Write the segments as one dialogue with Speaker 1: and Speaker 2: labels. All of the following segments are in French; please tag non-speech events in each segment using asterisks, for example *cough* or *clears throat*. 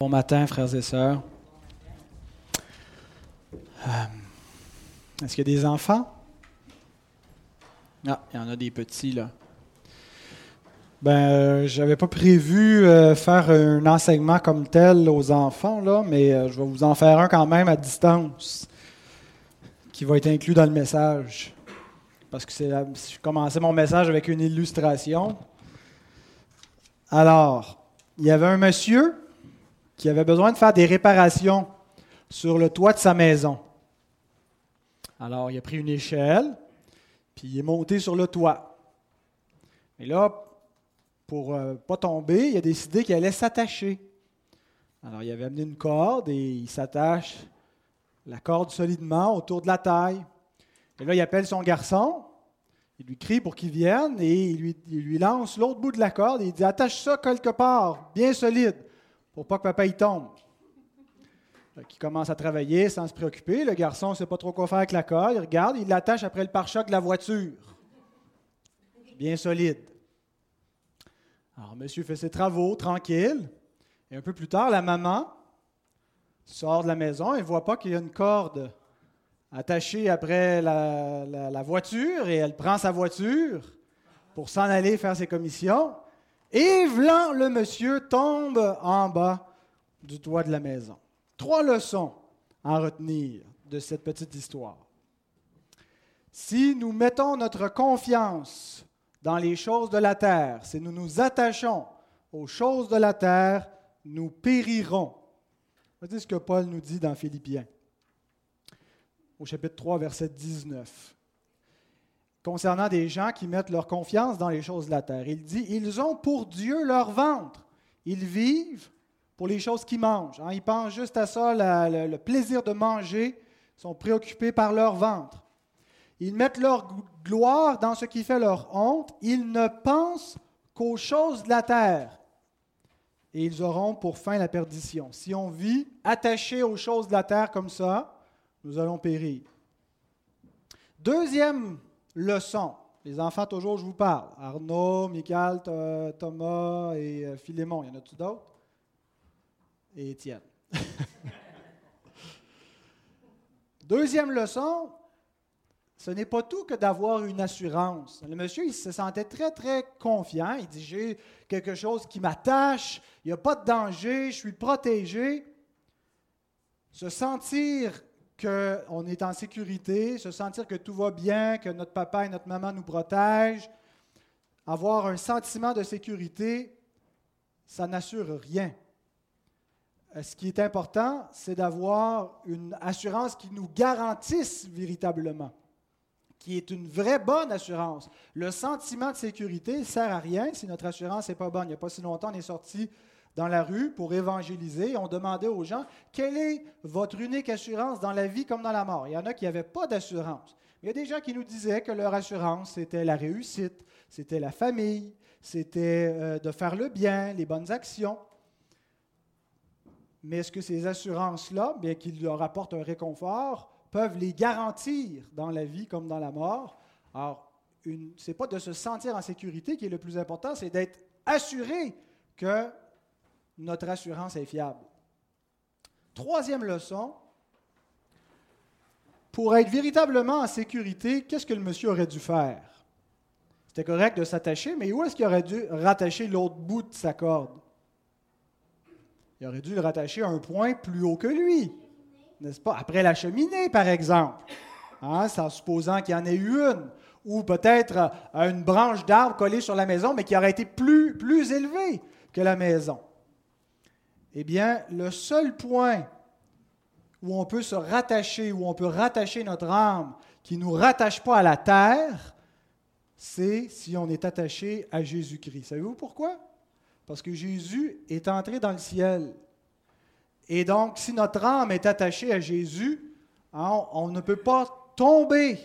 Speaker 1: Bon matin, frères et sœurs. Euh, Est-ce qu'il y a des enfants? Ah, il y en a des petits, là. Ben, euh, j'avais pas prévu euh, faire un enseignement comme tel aux enfants, là, mais je vais vous en faire un quand même à distance, qui va être inclus dans le message. Parce que c'est je commençais mon message avec une illustration. Alors, il y avait un monsieur qui avait besoin de faire des réparations sur le toit de sa maison. Alors, il a pris une échelle, puis il est monté sur le toit. Et là, pour ne pas tomber, il a décidé qu'il allait s'attacher. Alors, il avait amené une corde et il s'attache la corde solidement autour de la taille. Et là, il appelle son garçon, il lui crie pour qu'il vienne et il lui, il lui lance l'autre bout de la corde et il dit Attache ça quelque part, bien solide pour pas que papa y tombe. Qu'il commence à travailler sans se préoccuper. Le garçon ne sait pas trop quoi faire avec la corde. Il regarde, il l'attache après le pare-choc de la voiture. Bien solide. Alors, monsieur fait ses travaux tranquille. Et un peu plus tard, la maman sort de la maison et ne voit pas qu'il y a une corde attachée après la voiture et elle prend sa voiture pour s'en aller faire ses commissions. Et vlan, le monsieur tombe en bas du toit de la maison. Trois leçons à retenir de cette petite histoire. Si nous mettons notre confiance dans les choses de la terre, si nous nous attachons aux choses de la terre, nous périrons. Voici ce que Paul nous dit dans Philippiens, au chapitre 3, verset 19 concernant des gens qui mettent leur confiance dans les choses de la terre. Il dit, ils ont pour Dieu leur ventre. Ils vivent pour les choses qu'ils mangent. hein. Ils pensent juste à ça, le, plaisir de manger, Ils sont préoccupés par leur ventre. Ils mettent leur gl- gloire dans ce qui fait leur honte. Ils ne pensent qu'aux choses de la terre. Et ils auront pour fin la perdition. Si on vit attaché aux choses de la terre comme ça, nous allons périr. Deuxième leçon. Les enfants, toujours, je vous parle. Arnaud, Michael, Tho- Thomas et euh, Philémon. Il y en a-tu d'autres? Et Étienne. *laughs* Deuxième leçon, ce n'est pas tout que d'avoir une assurance. Le monsieur, il se sentait très, très confiant. Il dit, j'ai quelque chose qui m'attache, il n'y a pas de danger, je suis protégé. Se sentir qu'on est en sécurité, se sentir que tout va bien, que notre papa et notre maman nous protègent, avoir un sentiment de sécurité, ça n'assure rien. Euh, Ce qui est important, c'est d'avoir une assurance qui nous garantisse véritablement, qui est une vraie bonne assurance. Le sentiment de sécurité ne sert à rien si notre assurance n'est pas bonne. Il n'y a pas si longtemps, on est sorti dans la rue pour évangéliser. On demandait aux gens quelle est votre unique assurance dans la vie comme dans la mort? Il y en a qui n'avaient pas d'assurance. Il y a des gens qui nous disaient que leur assurance, c'était la réussite, c'était la famille, c'était euh, de faire le bien, les bonnes actions. Mais est-ce que ces assurances-là, bien qu'ils leur apportent un réconfort, peuvent les garantir dans la vie comme dans la mort? Alors, ce n'est pas de se sentir en sécurité qui est le plus important, c'est d'être assuré que notre assurance est fiable. Troisième leçon, pour être véritablement en sécurité, qu'est-ce que le monsieur aurait dû faire? C'était correct de s'attacher, mais où est-ce qu'il aurait dû rattacher l'autre bout de sa corde? Il aurait dû le rattacher à un point plus haut que lui, n'est-ce pas? Après la cheminée, par exemple. Hein, en supposant qu'il y en ait eu une. Ou peut-être euh, une branche d'arbre collée sur la maison, mais qui aurait été plus, plus élevée que la maison. Eh bien, le seul point où on peut se rattacher, où on peut rattacher notre âme, qui ne nous rattache pas à la terre, c'est si on est attaché à Jésus-Christ. Savez-vous pourquoi? Parce que Jésus est entré dans le ciel. Et donc, si notre âme est attachée à Jésus, hein, on, ne peut pas tomber.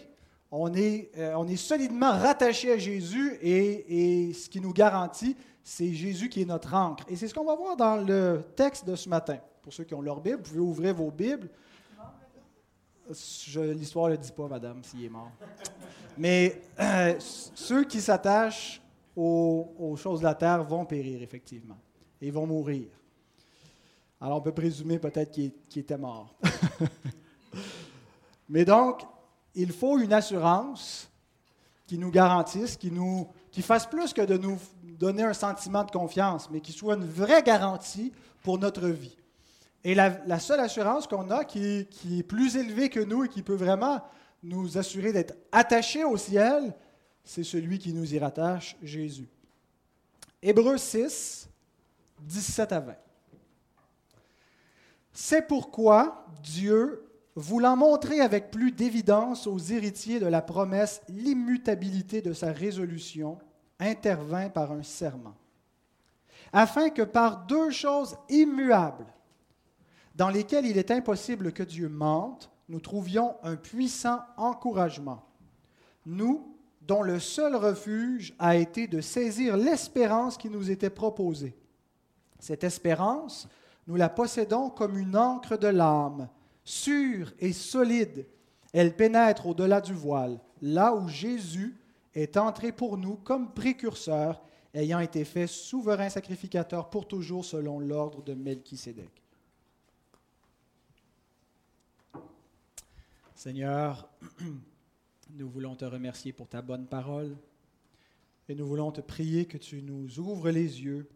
Speaker 1: On est, euh, solidement rattaché à Jésus et ce qui nous garantit, c'est Jésus qui est notre ancre. Et c'est ce qu'on va voir dans le texte de ce matin. Pour ceux qui ont leur Bible, vous pouvez ouvrir vos Bibles. L'histoire ne le dit pas, madame, s'il est mort. Mais euh, ceux qui s'attachent aux, aux choses de la terre vont périr, effectivement, et vont mourir. Alors on peut présumer peut-être qu'il était mort. *laughs* Mais donc, il faut une assurance qui nous garantisse, qui, nous, qui fasse plus que de nous donner un sentiment de confiance, mais qui soit une vraie garantie pour notre vie. Et la, seule assurance qu'on a qui, est plus élevée que nous et qui peut vraiment nous assurer d'être attachés au ciel, c'est celui qui nous y rattache, Jésus. Hébreux 6, 17 à 20. C'est pourquoi Dieu, voulant montrer avec plus d'évidence aux héritiers de la promesse l'immutabilité de sa résolution, intervint par un serment, afin que par deux choses immuables, dans lesquelles il est impossible que Dieu mente, nous trouvions un puissant encouragement. Nous, dont le seul refuge a été de saisir l'espérance qui nous était proposée. Cette espérance, nous la possédons comme une encre de l'âme, sûre et solide. Elle pénètre au-delà du voile, là où Jésus est entré pour nous comme précurseur, ayant été fait souverain sacrificateur pour toujours selon l'ordre de Melchisédek. Seigneur, *clears throat* nous voulons te remercier pour ta bonne parole et nous voulons te prier que tu nous ouvres les yeux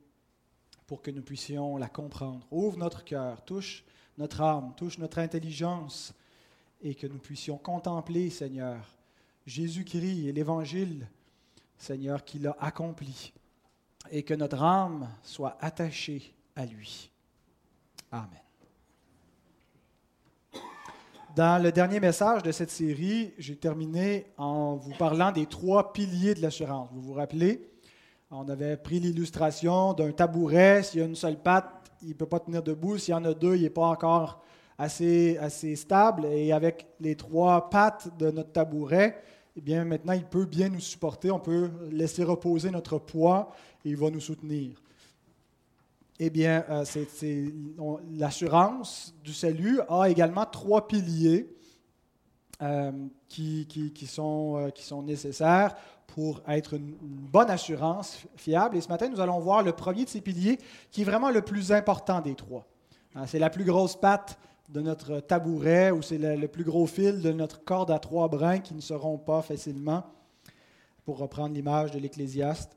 Speaker 1: pour que nous puissions la comprendre. Ouvre notre cœur, touche notre âme, touche notre intelligence et que nous puissions contempler, Seigneur, Jésus-Christ et l'Évangile, Seigneur, qu'il a accompli et que notre âme soit attachée à lui. Amen. Dans le dernier message de cette série, j'ai terminé en vous parlant des trois piliers de l'assurance. Vous vous rappelez, on avait pris l'illustration d'un tabouret. S'il y a une seule patte, il ne peut pas tenir debout. S'il y en a deux, il n'est pas encore assez, assez stable. Et avec les trois pattes de notre tabouret, eh bien, maintenant, il peut bien nous supporter. On peut laisser reposer notre poids et il va nous soutenir eh bien, euh, l'assurance du salut a également trois piliers euh, qui, sont, euh, qui, sont, nécessaires pour être une, bonne assurance fiable. Et ce matin, nous allons voir le premier de ces piliers qui est vraiment le plus important des trois. Hein, c'est la plus grosse patte de notre tabouret ou c'est le, plus gros fil de notre corde à trois brins qui ne seront pas facilement, pour reprendre l'image de l'Ecclésiaste.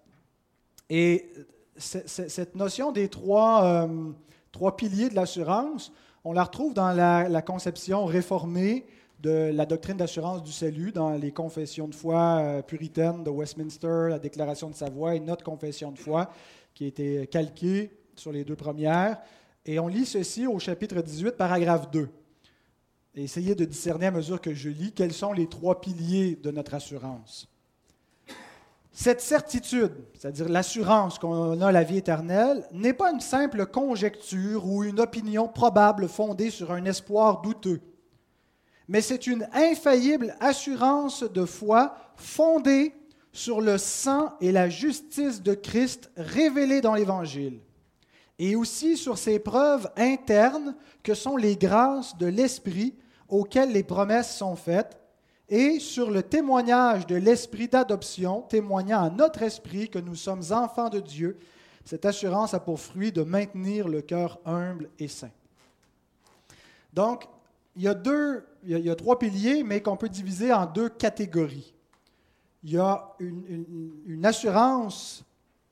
Speaker 1: Et cette notion des euh, trois, piliers de l'assurance, on la retrouve dans la, conception réformée de la doctrine d'assurance du salut dans les confessions de foi euh, puritaines de Westminster, la Déclaration de Savoie et notre confession de foi qui a été calquée sur les deux premières. Et on lit ceci au chapitre 18, paragraphe 2. essayez de discerner à mesure que je lis quels sont les trois piliers de notre assurance. Cette certitude, c'est-à-dire l'assurance qu'on a la vie éternelle, n'est pas une simple conjecture ou une opinion probable fondée sur un espoir douteux, mais c'est une infaillible assurance de foi fondée sur le sang et la justice de Christ révélés dans l'Évangile, et aussi sur ces preuves internes que sont les grâces de l'Esprit auxquelles les promesses sont faites et sur le témoignage de l'esprit d'adoption, témoignant à notre esprit que nous sommes enfants de Dieu. Cette assurance a pour fruit de maintenir le cœur humble et saint. Donc, il y a, deux, il y a, trois piliers, mais qu'on peut diviser en deux catégories. Il y a une assurance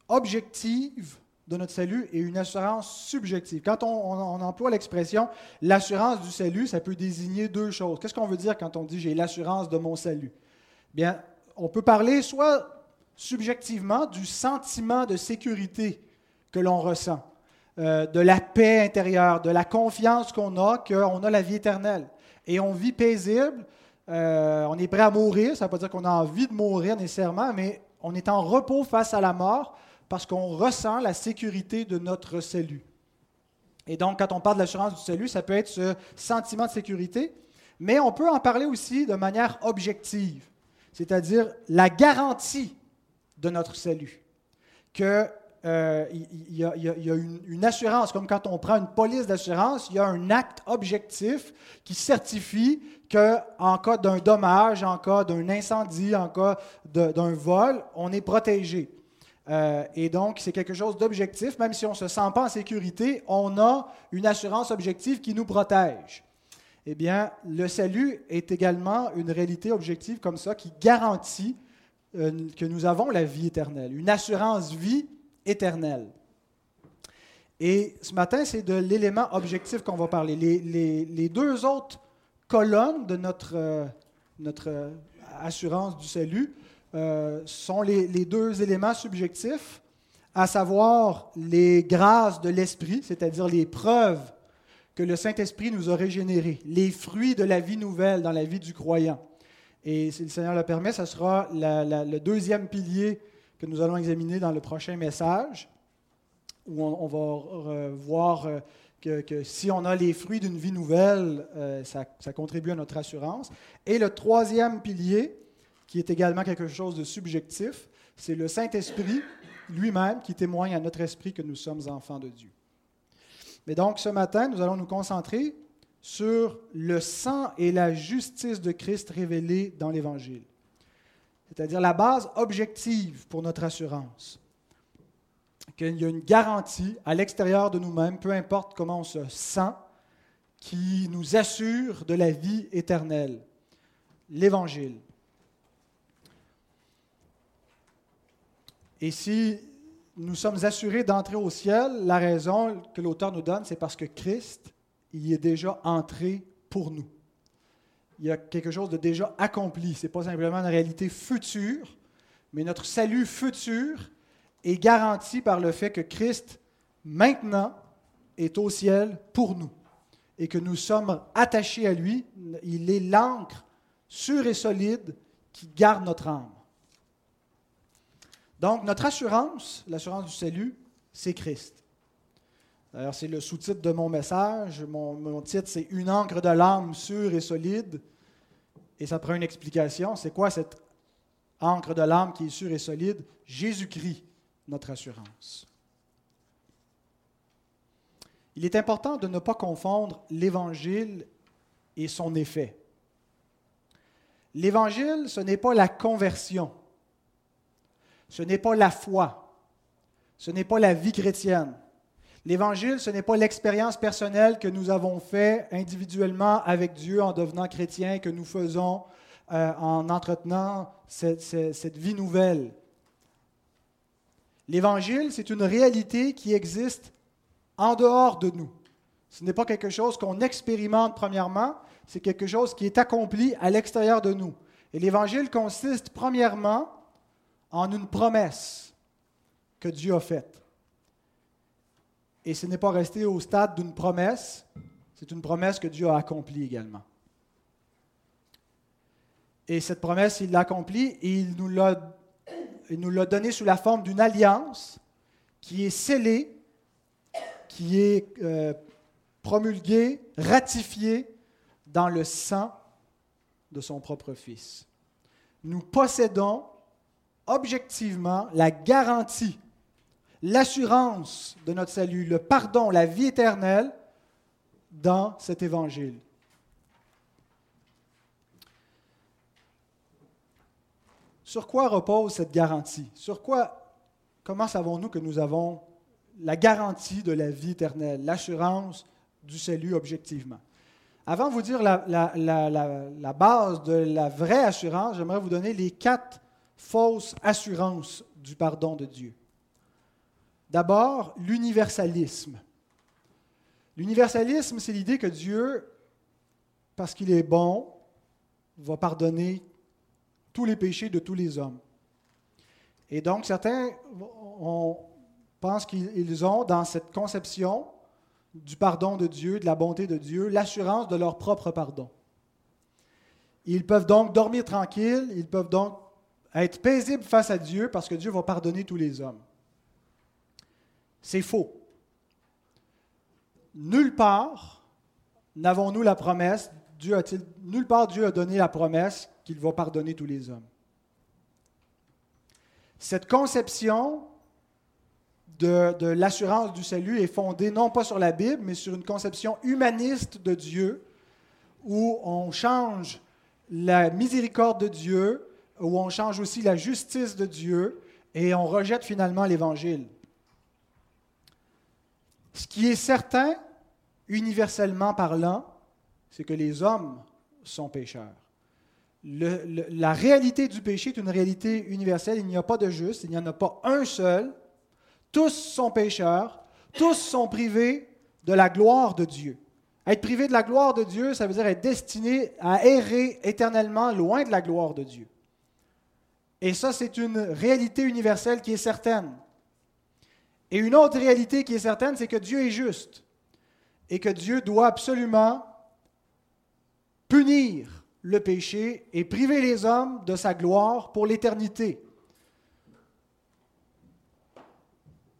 Speaker 1: objective de notre salut et une assurance subjective. Quand on, emploie l'expression l'assurance du salut, ça peut désigner deux choses. Qu'est-ce qu'on veut dire quand on dit j'ai l'assurance de mon salut? Bien, on peut parler soit subjectivement du sentiment de sécurité que l'on ressent, euh, de la paix intérieure, de la confiance qu'on a qu'on a la vie éternelle. Et on vit paisible, euh, on est prêt à mourir, ça ne veut pas dire qu'on a envie de mourir nécessairement, mais on est en repos face à la mort parce qu'on ressent la sécurité de notre salut. Et donc, quand on parle de l'assurance du salut, ça peut être ce sentiment de sécurité, mais on peut en parler aussi de manière objective, c'est-à-dire la garantie de notre salut. Euh, y, a, une, une, assurance, comme quand on prend une police d'assurance, il y a un acte objectif qui certifie qu'en cas d'un dommage, en cas d'un incendie, en cas d'un vol, on est protégé. Euh, et donc, c'est quelque chose d'objectif. Même si on ne se sent pas en sécurité, on a une assurance objective qui nous protège. Eh bien, le salut est également une réalité objective comme ça qui garantit euh, que nous avons la vie éternelle, une assurance vie éternelle. Et ce matin, c'est de l'élément objectif qu'on va parler. Les, deux autres colonnes de notre, euh, assurance du salut euh, sont les, deux éléments subjectifs, à savoir les grâces de l'Esprit, c'est-à-dire les preuves que le Saint-Esprit nous aurait générées, les fruits de la vie nouvelle dans la vie du croyant. Et si le Seigneur le permet, ce sera le deuxième pilier que nous allons examiner dans le prochain message, où on, va voir euh, que, si on a les fruits d'une vie nouvelle, euh, ça, ça, contribue à notre assurance. Et le troisième pilier, qui est également quelque chose de subjectif, c'est le Saint-Esprit lui-même qui témoigne à notre esprit que nous sommes enfants de Dieu. Mais donc ce matin, nous allons nous concentrer sur le sang et la justice de Christ révélés dans l'Évangile, c'est-à-dire la base objective pour notre assurance, qu'il y a une garantie à l'extérieur de nous-mêmes, peu importe comment on se sent, qui nous assure de la vie éternelle, l'Évangile. Et si nous sommes assurés d'entrer au ciel, la raison que l'auteur nous donne, c'est parce que Christ y est déjà entré pour nous. Il y a quelque chose de déjà accompli. Ce n'est pas simplement une réalité future, mais notre salut futur est garanti par le fait que Christ, maintenant, est au ciel pour nous et que nous sommes attachés à lui. Il est l'encre sûre et solide qui garde notre âme. Donc, notre assurance, l'assurance du salut, c'est Christ. D'ailleurs, c'est le sous-titre de mon message. Mon, titre, c'est Une encre de l'âme sûre et solide. Et ça prend une explication. C'est quoi cette encre de l'âme qui est sûre et solide? Jésus-Christ, notre assurance. Il est important de ne pas confondre l'Évangile et son effet. L'Évangile, ce n'est pas la conversion. Ce n'est pas la foi. Ce n'est pas la vie chrétienne. L'Évangile, ce n'est pas l'expérience personnelle que nous avons fait individuellement avec Dieu en devenant chrétiens, que nous faisons euh, en entretenant cette vie nouvelle. L'Évangile, c'est une réalité qui existe en dehors de nous. Ce n'est pas quelque chose qu'on expérimente premièrement, c'est quelque chose qui est accompli à l'extérieur de nous. Et l'Évangile consiste premièrement en une promesse que Dieu a faite. Et ce n'est pas resté au stade d'une promesse, c'est une promesse que Dieu a accomplie également. Et cette promesse, il l'a accomplie et il nous l'a, donnée sous la forme d'une alliance qui est scellée, qui est euh, promulguée, ratifiée dans le sang de son propre Fils. Nous possédons objectivement la garantie, l'assurance de notre salut, le pardon, la vie éternelle dans cet évangile. Sur quoi repose cette garantie? Sur quoi, comment savons-nous que nous avons la garantie de la vie éternelle, l'assurance du salut objectivement? Avant de vous dire la, la, base de la vraie assurance, j'aimerais vous donner les quatre fausse assurance du pardon de Dieu. D'abord, l'universalisme. L'universalisme, c'est l'idée que Dieu, parce qu'il est bon, va pardonner tous les péchés de tous les hommes. Et donc, certains pensent qu'ils ont, dans cette conception du pardon de Dieu, de la bonté de Dieu, l'assurance de leur propre pardon. Ils peuvent donc dormir tranquilles, ils peuvent donc être paisible face à Dieu parce que Dieu va pardonner tous les hommes. C'est faux. Nulle part n'avons-nous la promesse, Dieu a-t-il, nulle part Dieu a donné la promesse qu'il va pardonner tous les hommes. Cette conception de, de l'assurance du salut est fondée non pas sur la Bible, mais sur une conception humaniste de Dieu, où on change la miséricorde de Dieu où on change aussi la justice de Dieu et on rejette finalement l'Évangile. Ce qui est certain, universellement parlant, c'est que les hommes sont pécheurs. la réalité du péché est une réalité universelle. Il n'y a pas de juste, il n'y en a pas un seul. Tous sont pécheurs, tous sont privés de la gloire de Dieu. Être privé de la gloire de Dieu, ça veut dire être destiné à errer éternellement loin de la gloire de Dieu. Et ça, c'est une réalité universelle qui est certaine. Et une autre réalité qui est certaine, c'est que Dieu est juste et que Dieu doit absolument punir le péché et priver les hommes de sa gloire pour l'éternité.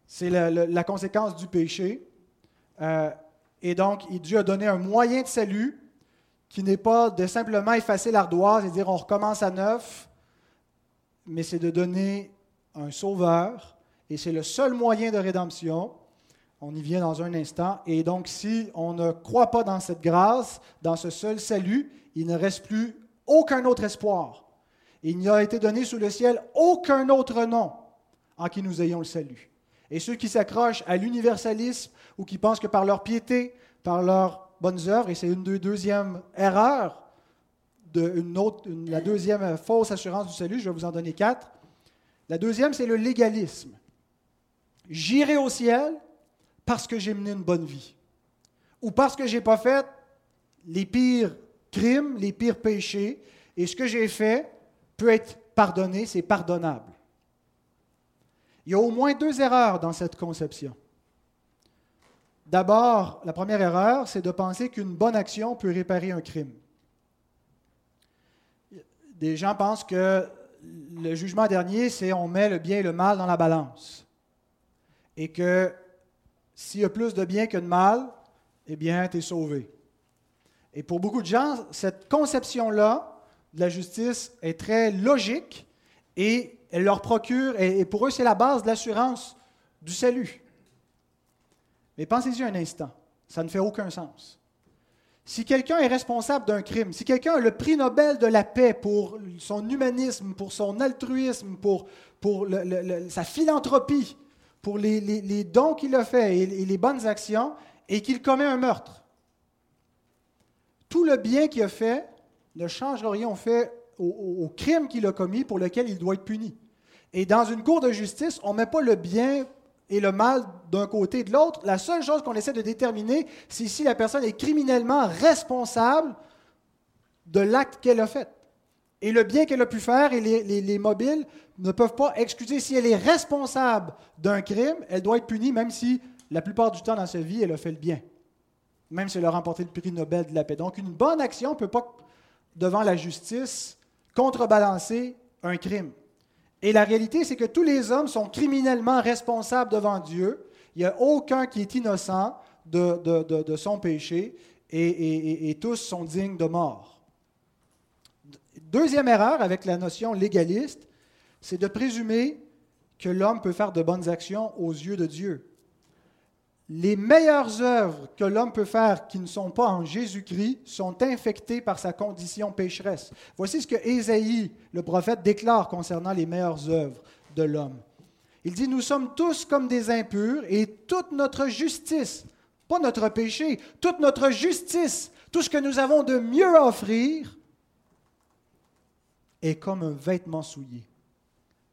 Speaker 1: C'est la, conséquence du péché. Euh, et donc, Dieu a donné un moyen de salut qui n'est pas de simplement effacer l'ardoise et dire on recommence à neuf, mais c'est de donner un sauveur. Et c'est le seul moyen de rédemption. On y vient dans un instant. Et donc, si on ne croit pas dans cette grâce, dans ce seul salut, il ne reste plus aucun autre espoir. Il n'y a été donné sous le ciel aucun autre nom en qui nous ayons le salut. Et ceux qui s'accrochent à l'universalisme ou qui pensent que par leur piété, par leurs bonnes œuvres, et c'est une deuxième erreur, de autre, la deuxième fausse assurance du salut, je vais vous en donner quatre. La deuxième, c'est le légalisme. J'irai au ciel parce que j'ai mené une bonne vie. Ou parce que je n'ai pas fait les pires crimes, les pires péchés, et ce que j'ai fait peut être pardonné, c'est pardonnable. Il y a au moins deux erreurs dans cette conception. D'abord, la première erreur, c'est de penser qu'une bonne action peut réparer un crime. Des gens pensent que le jugement dernier, c'est on met le bien et le mal dans la balance. Et que s'il y a plus de bien que de mal, eh bien, tu es sauvé. Et pour beaucoup de gens, cette conception-là de la justice est très logique et elle leur procure, et pour eux, c'est la base de l'assurance du salut. Mais pensez-y un instant, ça ne fait aucun sens. Si quelqu'un est responsable d'un crime, si quelqu'un a le prix Nobel de la paix pour son humanisme, pour son altruisme, pour, pour sa philanthropie, pour les, dons qu'il a faits et, les bonnes actions, et qu'il commet un meurtre, tout le bien qu'il a fait ne changera rien au, crime qu'il a commis pour lequel il doit être puni. Et dans une cour de justice, on ne met pas le bien et le mal d'un côté et de l'autre. La seule chose qu'on essaie de déterminer, c'est si la personne est criminellement responsable de l'acte qu'elle a fait. Et le bien qu'elle a pu faire et les, mobiles ne peuvent pas excuser. Si elle est responsable d'un crime, elle doit être punie, même si la plupart du temps dans sa vie, elle a fait le bien. Même si elle a remporté le prix Nobel de la paix. Donc, une bonne action ne peut pas, devant la justice, contrebalancer un crime. Et la réalité, c'est que tous les hommes sont criminellement responsables devant Dieu. Il n'y a aucun qui est innocent de, son péché et, tous sont dignes de mort. Deuxième erreur avec la notion légaliste, c'est de présumer que l'homme peut faire de bonnes actions aux yeux de Dieu les meilleures œuvres que l'homme peut faire qui ne sont pas en Jésus-Christ sont infectées par sa condition pécheresse. Voici ce que Ésaïe, le prophète, déclare concernant les meilleures œuvres de l'homme. Il dit, nous sommes tous comme des impurs et toute notre justice, pas notre péché, toute notre justice, tout ce que nous avons de mieux à offrir, est comme un vêtement souillé.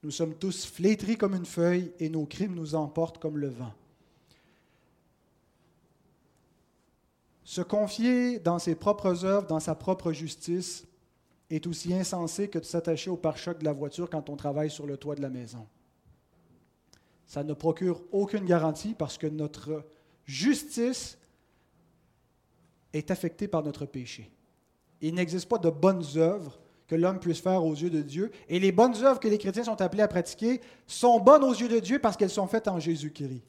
Speaker 1: Nous sommes tous flétris comme une feuille et nos crimes nous emportent comme le vent. Se confier dans ses propres œuvres, dans sa propre justice, est aussi insensé que de s'attacher au pare-choc de la voiture quand on travaille sur le toit de la maison. Ça ne procure aucune garantie parce que notre justice est affectée par notre péché. Il n'existe pas de bonnes œuvres que l'homme puisse faire aux yeux de Dieu. Et les bonnes œuvres que les chrétiens sont appelés à pratiquer sont bonnes aux yeux de Dieu parce qu'elles sont faites en Jésus-Christ.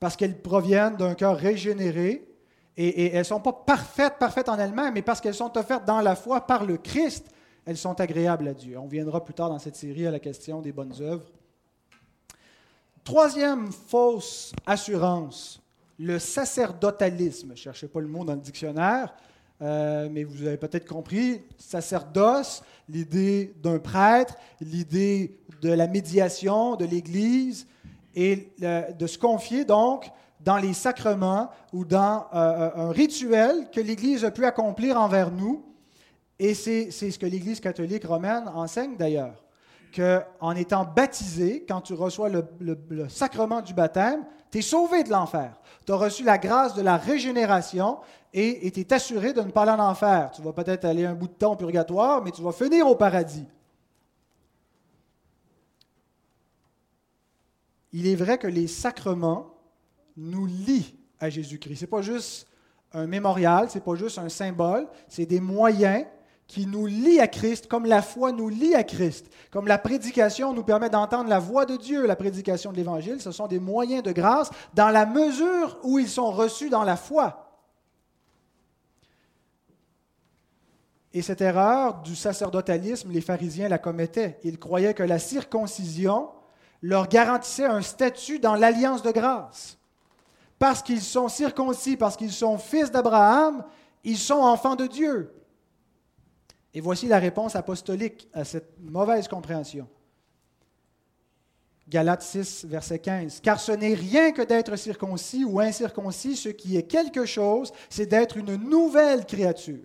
Speaker 1: Parce qu'elles proviennent d'un cœur régénéré, et, elles ne sont pas parfaites, parfaites en elles-mêmes, mais parce qu'elles sont offertes dans la foi par le Christ, elles sont agréables à Dieu. On viendra plus tard dans cette série à la question des bonnes œuvres. Troisième fausse assurance, le sacerdotalisme. Cherchais pas le mot dans le dictionnaire, euh, mais vous avez peut-être compris, sacerdoce, l'idée d'un prêtre, l'idée de la médiation de l'Église, et de se confier donc dans les sacrements ou dans euh, un rituel que l'Église a pu accomplir envers nous. Et c'est ce que l'Église catholique romaine enseigne d'ailleurs, qu'en étant baptisé, quand tu reçois le, sacrement du baptême, tu es sauvé de l'enfer. Tu as reçu la grâce de la régénération et tu es assuré de ne pas aller en enfer. Tu vas peut-être aller un bout de temps au purgatoire, mais tu vas finir au paradis. Il est vrai que les sacrements nous lient à Jésus-Christ. Ce n'est pas juste un mémorial, ce n'est pas juste un symbole, c'est des moyens qui nous lient à Christ, comme la foi nous lie à Christ, comme la prédication nous permet d'entendre la voix de Dieu, la prédication de l'Évangile, ce sont des moyens de grâce dans la mesure où ils sont reçus dans la foi. Et cette erreur du sacerdotalisme, les pharisiens la commettaient. Ils croyaient que la circoncision leur garantissait un statut dans l'alliance de grâce. Parce qu'ils sont circoncis, parce qu'ils sont fils d'Abraham, ils sont enfants de Dieu. Et voici la réponse apostolique à cette mauvaise compréhension. Galates 6, verset 15. Car ce n'est rien que d'être circoncis ou incirconcis, ce qui est quelque chose, c'est d'être une nouvelle créature.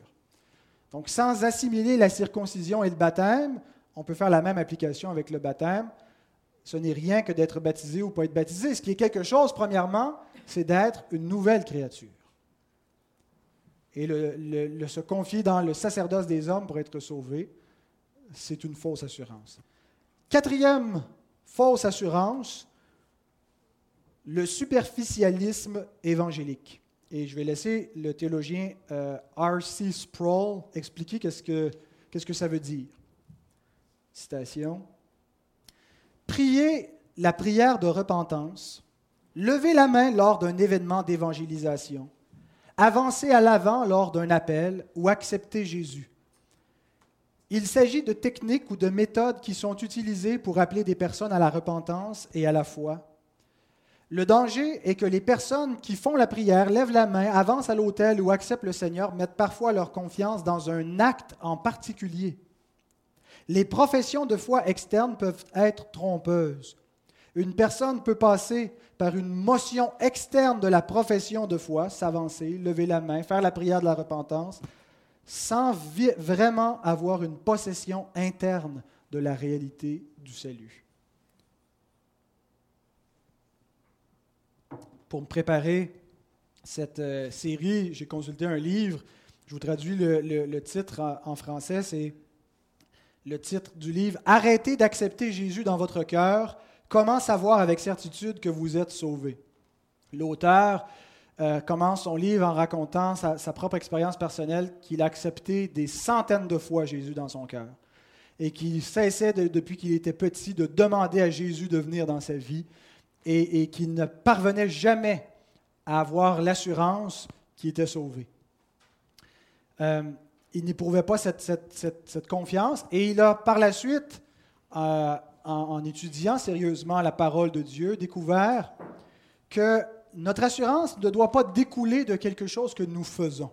Speaker 1: Donc, sans assimiler la circoncision et le baptême, on peut faire la même application avec le baptême. Ce n'est rien que d'être baptisé ou pas être baptisé. Ce qui est quelque chose, premièrement, c'est d'être une nouvelle créature et le, se confier dans le sacerdoce des hommes pour être sauvé, c'est une fausse assurance. Quatrième fausse assurance, le superficialisme évangélique. Et je vais laisser le théologien euh, R.C. Sproul expliquer qu'est-ce que, ça veut dire. Citation. Prier la prière de repentance, lever la main lors d'un événement d'évangélisation, avancer à l'avant lors d'un appel ou accepter Jésus. Il s'agit de techniques ou de méthodes qui sont utilisées pour appeler des personnes à la repentance et à la foi. Le danger est que les personnes qui font la prière, lèvent la main, avancent à l'autel ou acceptent le Seigneur mettent parfois leur confiance dans un acte en particulier. Les professions de foi externes peuvent être trompeuses. Une personne peut passer par une motion externe de la profession de foi, s'avancer, lever la main, faire la prière de la repentance, sans vraiment avoir une possession interne de la réalité du salut. Pour me préparer cette euh, série, j'ai consulté un livre. Je vous traduis le, titre en français. C'est le titre du livre Arrêtez d'accepter Jésus dans votre cœur Comment savoir avec certitude que vous êtes sauvé? L'auteur euh, commence son livre en racontant sa, propre expérience personnelle qu'il a accepté des centaines de fois Jésus dans son cœur et qu'il cessait depuis qu'il était petit de demander à Jésus de venir dans sa vie et, qu'il ne parvenait jamais à avoir l'assurance qu'il était sauvé. Euh, il n'éprouvait pas cette, confiance et il a par la suite euh, en, étudiant sérieusement la parole de Dieu, découvert que notre assurance ne doit pas découler de quelque chose que nous faisons,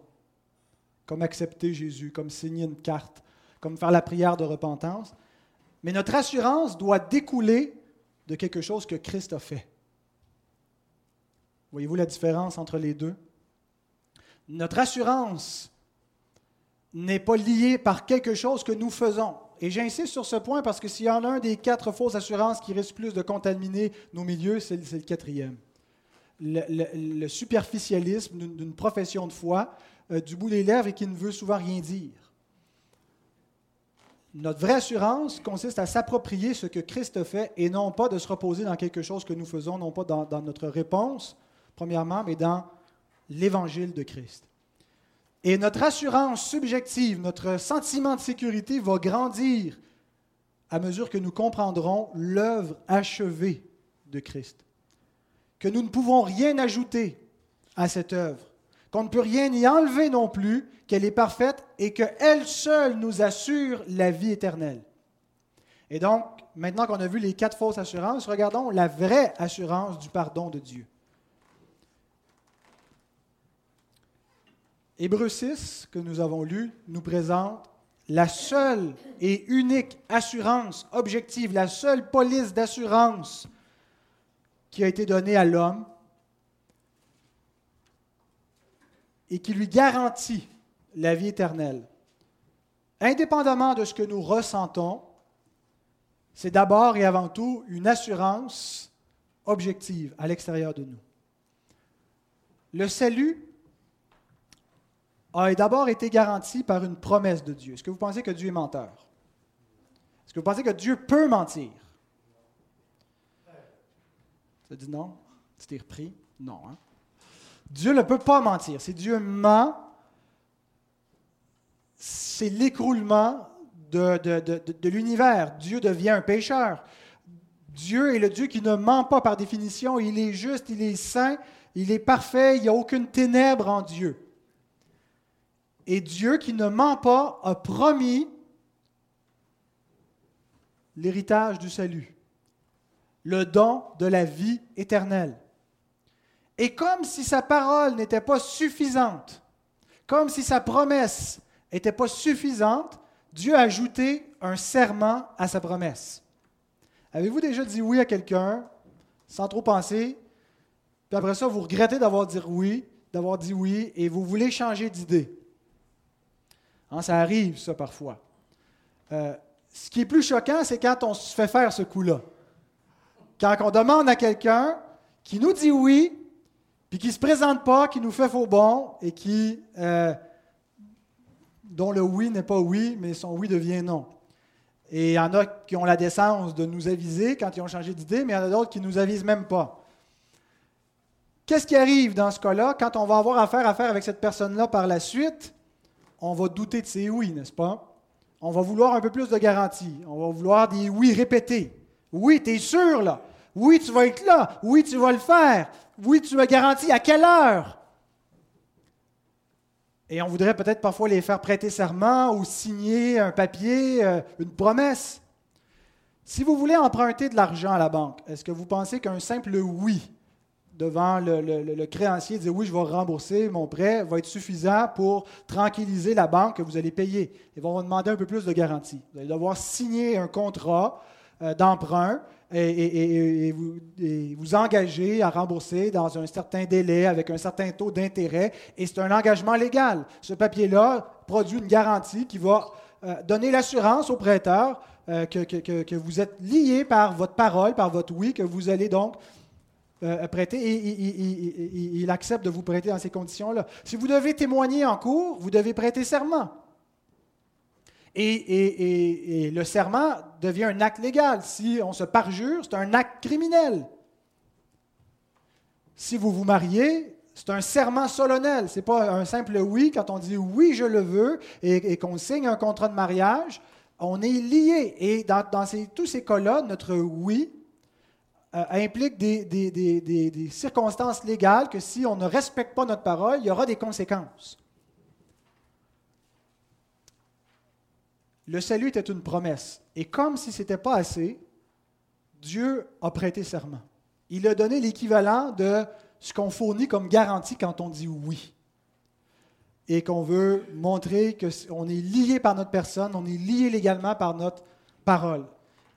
Speaker 1: comme accepter Jésus, comme signer une carte, comme faire la prière de repentance, mais notre assurance doit découler de quelque chose que Christ a fait. Voyez-vous la différence entre les deux? Notre assurance n'est pas liée par quelque chose que nous faisons. Et j'insiste sur ce point parce que s'il y en a un des quatre fausses assurances qui risque plus de contaminer nos milieux, c'est le quatrième. Le, superficialisme d'une profession de foi euh, du bout des lèvres et qui ne veut souvent rien dire. Notre vraie assurance consiste à s'approprier ce que Christ fait et non pas de se reposer dans quelque chose que nous faisons, non pas dans notre réponse, premièrement, mais dans l'évangile de Christ. Et notre assurance subjective, notre sentiment de sécurité va grandir à mesure que nous comprendrons l'œuvre achevée de Christ. Que nous ne pouvons rien ajouter à cette œuvre, qu'on ne peut rien y enlever non plus, qu'elle est parfaite et qu'elle seule nous assure la vie éternelle. Et donc, maintenant qu'on a vu les quatre fausses assurances, regardons la vraie assurance du pardon de Dieu. Hébreu 6, que nous avons lu, nous présente la seule et unique assurance objective, la seule police d'assurance qui a été donnée à l'homme et qui lui garantit la vie éternelle. Indépendamment de ce que nous ressentons, c'est d'abord et avant tout une assurance objective à l'extérieur de nous. Le salut a d'abord été garanti par une promesse de Dieu. Est-ce que vous pensez que Dieu est menteur? Est-ce que vous pensez que Dieu peut mentir? Ça dit non? Tu t'es repris? Non. Hein? Dieu ne peut pas mentir. Si Dieu ment, c'est l'écroulement de, de l'univers. Dieu devient un pécheur. Dieu est le Dieu qui ne ment pas par définition. Il est juste, il est saint, il est parfait, il n'y a aucune ténèbre en Dieu. Et Dieu qui ne ment pas a promis l'héritage du salut, le don de la vie éternelle. Et comme si sa parole n'était pas suffisante, comme si sa promesse n'était pas suffisante, Dieu a ajouté un serment à sa promesse. Avez-vous déjà dit oui à quelqu'un sans trop penser, puis après ça, vous regrettez d'avoir dit oui, d'avoir dit oui, et vous voulez changer d'idée? Hein, ça arrive, ça, parfois. Euh, ce qui est plus choquant, c'est quand on se fait faire ce coup-là. Quand on demande à quelqu'un qui nous dit oui, puis qui ne se présente pas, qui nous fait faux bon, et qui, euh, dont le oui n'est pas oui, mais son oui devient non. Et il y en a qui ont la décence de nous aviser quand ils ont changé d'idée, mais il y en a d'autres qui ne nous avisent même pas. Qu'est-ce qui arrive dans ce cas-là quand on va avoir affaire à faire avec cette personne-là par la suite? On va douter de ses oui, n'est-ce pas? On va vouloir un peu plus de garantie. On va vouloir des oui répétés. Oui, tu es sûr là? Oui, tu vas être là. Oui, tu vas le faire. Oui, tu as garanti à quelle heure? Et on voudrait peut-être parfois les faire prêter serment ou signer un papier, euh, une promesse. Si vous voulez emprunter de l'argent à la banque, est-ce que vous pensez qu'un simple oui devant le, créancier, dire oui, je vais rembourser mon prêt, va être suffisant pour tranquilliser la banque que vous allez payer. Ils vont vous demander un peu plus de garantie. Vous allez devoir signer un contrat euh, d'emprunt et, vous, vous, engager à rembourser dans un certain délai avec un certain taux d'intérêt. Et c'est un engagement légal. Ce papier-là produit une garantie qui va euh, donner l'assurance au prêteur euh, que, que, vous êtes lié par votre parole, par votre oui, que vous allez donc euh, et, il accepte de vous prêter dans ces conditions-là. Si vous devez témoigner en cours, vous devez prêter serment. Et, le serment devient un acte légal. Si on se parjure, c'est un acte criminel. Si vous vous mariez, c'est un serment solennel. Ce n'est pas un simple oui. Quand on dit oui, je le veux, et, qu'on signe un contrat de mariage, on est lié. Et dans, tous ces cas-là, notre oui euh, implique des, circonstances légales que si on ne respecte pas notre parole, il y aura des conséquences. Le salut était une promesse. Et comme si ce n'était pas assez, Dieu a prêté serment. Il a donné l'équivalent de ce qu'on fournit comme garantie quand on dit oui. Et qu'on veut montrer qu'on est lié par notre personne, on est lié légalement par notre parole.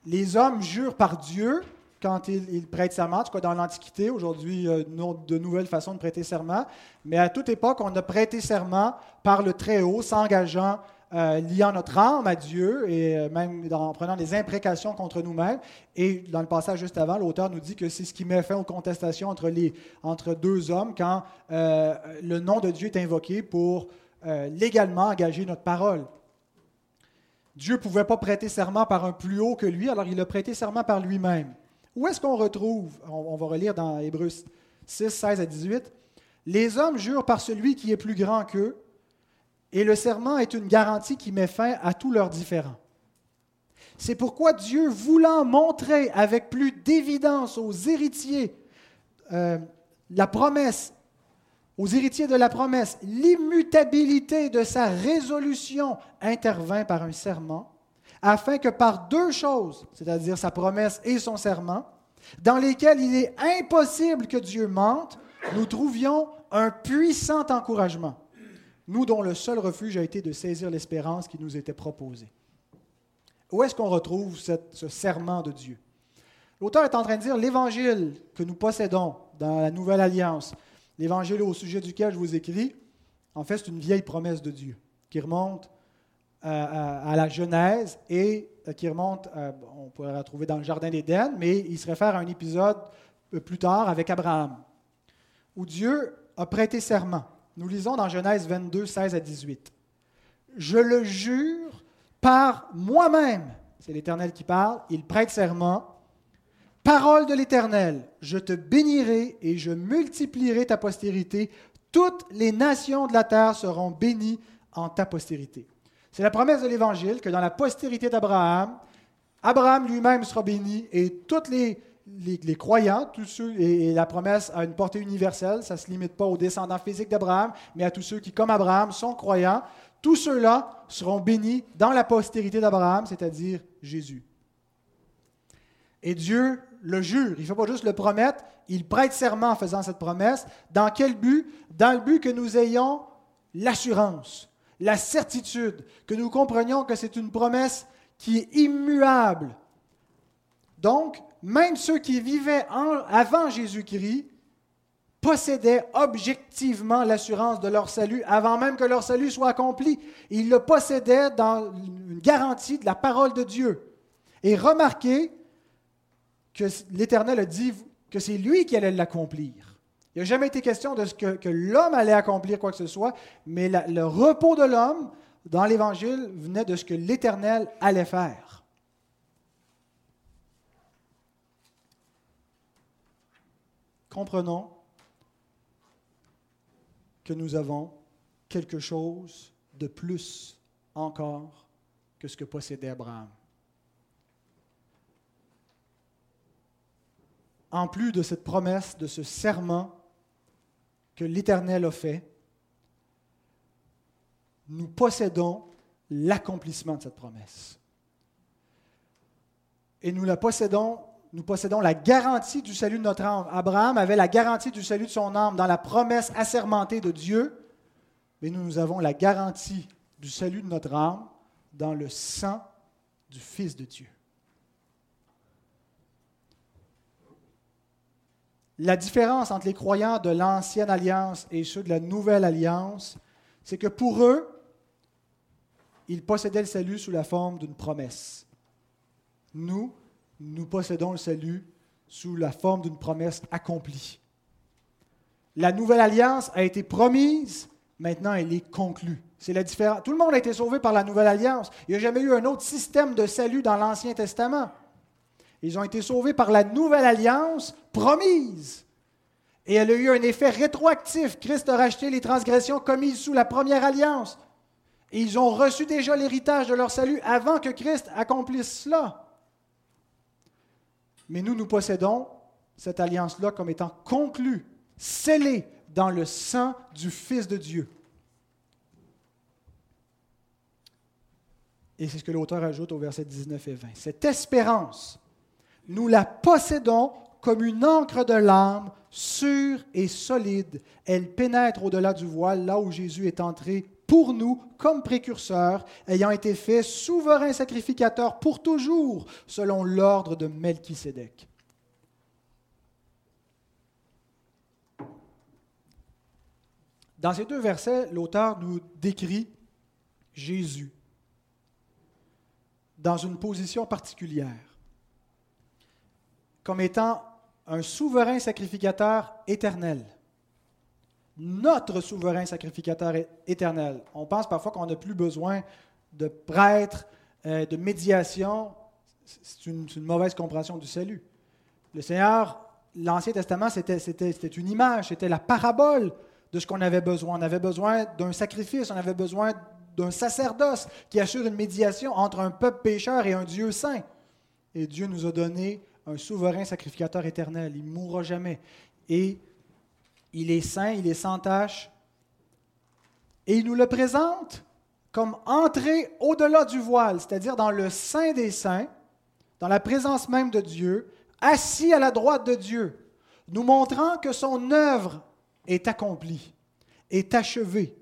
Speaker 1: Les hommes jurent par Dieu quand il, prête serment, en tout cas dans l'Antiquité, aujourd'hui, euh, de nouvelles façons de prêter serment, mais à toute époque, on a prêté serment par le Très-Haut, s'engageant, euh, liant notre âme à Dieu, et euh, même en prenant des imprécations contre nous-mêmes. Et dans le passage juste avant, l'auteur nous dit que c'est ce qui met fin aux contestations entre, les, entre deux hommes quand le nom de Dieu est invoqué pour légalement engager notre parole. Dieu ne pouvait pas prêter serment par un plus haut que lui, alors il a prêté serment par lui-même. Où est-ce qu'on retrouve, on, va relire dans Hébreux 6, 16 à 18, Les hommes jurent par celui qui est plus grand qu'eux, et le serment est une garantie qui met fin à tous leurs différends. C'est pourquoi Dieu, voulant montrer avec plus d'évidence aux héritiers euh, la promesse, aux héritiers de la promesse, l'immutabilité de sa résolution, intervint par un serment afin que par deux choses, c'est-à-dire sa promesse et son serment, dans lesquels il est impossible que Dieu mente, nous trouvions un puissant encouragement. nous dont le seul refuge a été de saisir l'espérance qui nous était proposée. Où est-ce qu'on retrouve ce serment de Dieu? L'auteur est en train de dire l'évangile que nous possédons dans la Nouvelle Alliance, l'évangile au sujet duquel je vous écris, en fait, c'est une vieille promesse de Dieu qui remonte à, la Genèse et euh, qui remonte, euh, on pourrait la trouver dans le Jardin d'Éden, mais il se réfère à un épisode plus tard avec Abraham, où Dieu a prêté serment. Nous lisons dans Genèse 22, 16 à 18. Je le jure par moi-même, c'est l'Éternel qui parle, il prête serment Parole de l'Éternel, je te bénirai et je multiplierai ta postérité. Toutes les nations de la terre seront bénies en ta postérité. C'est la promesse de l'Évangile que dans la postérité d'Abraham, Abraham lui-même sera béni et tous les, les, croyants, tous ceux, et, la promesse a une portée universelle, ça ne se limite pas aux descendants physiques d'Abraham, mais à tous ceux qui, comme Abraham, sont croyants. Tous ceux-là seront bénis dans la postérité d'Abraham, c'est-à-dire Jésus. Et Dieu le jure, il ne fait pas juste le promettre, il prête serment en faisant cette promesse. Dans quel but? Dans le but que nous ayons l'assurance, la certitude, que nous comprenions que c'est une promesse qui est immuable. Donc, même ceux qui vivaient avant Jésus-Christ possédaient objectivement l'assurance de leur salut avant même que leur salut soit accompli. Ils le possédaient dans une garantie de la parole de Dieu. Et remarquez que l'Éternel a dit que c'est lui qui allait l'accomplir. Il n'a jamais été question de ce que, l'homme allait accomplir quoi que ce soit, mais le repos de l'homme dans l'Évangile venait de ce que l'Éternel allait faire. Comprenons que nous avons quelque chose de plus encore que ce que possédait Abraham. en plus de cette promesse, de ce serment que l'Éternel a fait, nous possédons l'accomplissement de cette promesse. Et nous la possédons, nous possédons la garantie du salut de notre âme. Abraham avait la garantie du salut de son âme dans la promesse assermentée de Dieu, mais nous, nous avons la garantie du salut de notre âme dans le sang du Fils de Dieu. La différence entre les croyants de l'ancienne alliance et ceux de la nouvelle alliance, c'est que pour eux, ils possédaient le salut sous la forme d'une promesse. Nous, nous possédons le salut sous la forme d'une promesse accomplie. La nouvelle alliance a été promise, maintenant elle est conclue. C'est la différence. Tout le monde a été sauvé par la nouvelle alliance. Il n'y a jamais eu un autre système de salut dans l'Ancien Testament. Ils ont été sauvés par la nouvelle alliance promise. Et elle a eu un effet rétroactif. Christ a racheté les transgressions commises sous la première alliance. Et ils ont reçu déjà l'héritage de leur salut avant que Christ accomplisse cela. Mais nous, nous possédons cette alliance-là comme étant conclue, scellée dans le sang du Fils de Dieu. Et c'est ce que l'auteur ajoute au verset 19 et 20. Cette espérance nous la possédons comme une encre de l'âme, sûre et solide. Elle pénètre au-delà du voile, là où Jésus est entré pour nous comme précurseur, ayant été fait souverain sacrificateur pour toujours, selon l'ordre de Melchisédek. Dans ces deux versets, l'auteur nous décrit Jésus dans une position particulière comme étant un souverain sacrificateur éternel. Notre souverain sacrificateur éternel. On pense parfois qu'on n'a plus besoin de prêtre, euh, de médiation. C'est une, mauvaise compréhension du salut. Le Seigneur, l'Ancien Testament, c'était une image, c'était la parabole de ce qu'on avait besoin. On avait besoin d'un sacrifice, on avait besoin d'un sacerdoce qui assure une médiation entre un peuple pécheur et un Dieu saint. Et Dieu nous a donné un souverain sacrificateur éternel. Il ne mourra jamais. Et il est saint, il est sans tache. Et il nous le présente comme entré au-delà du voile, c'est-à-dire dans le sein des saints, dans la présence même de Dieu, assis à la droite de Dieu, nous montrant que son œuvre est accomplie, est achevée.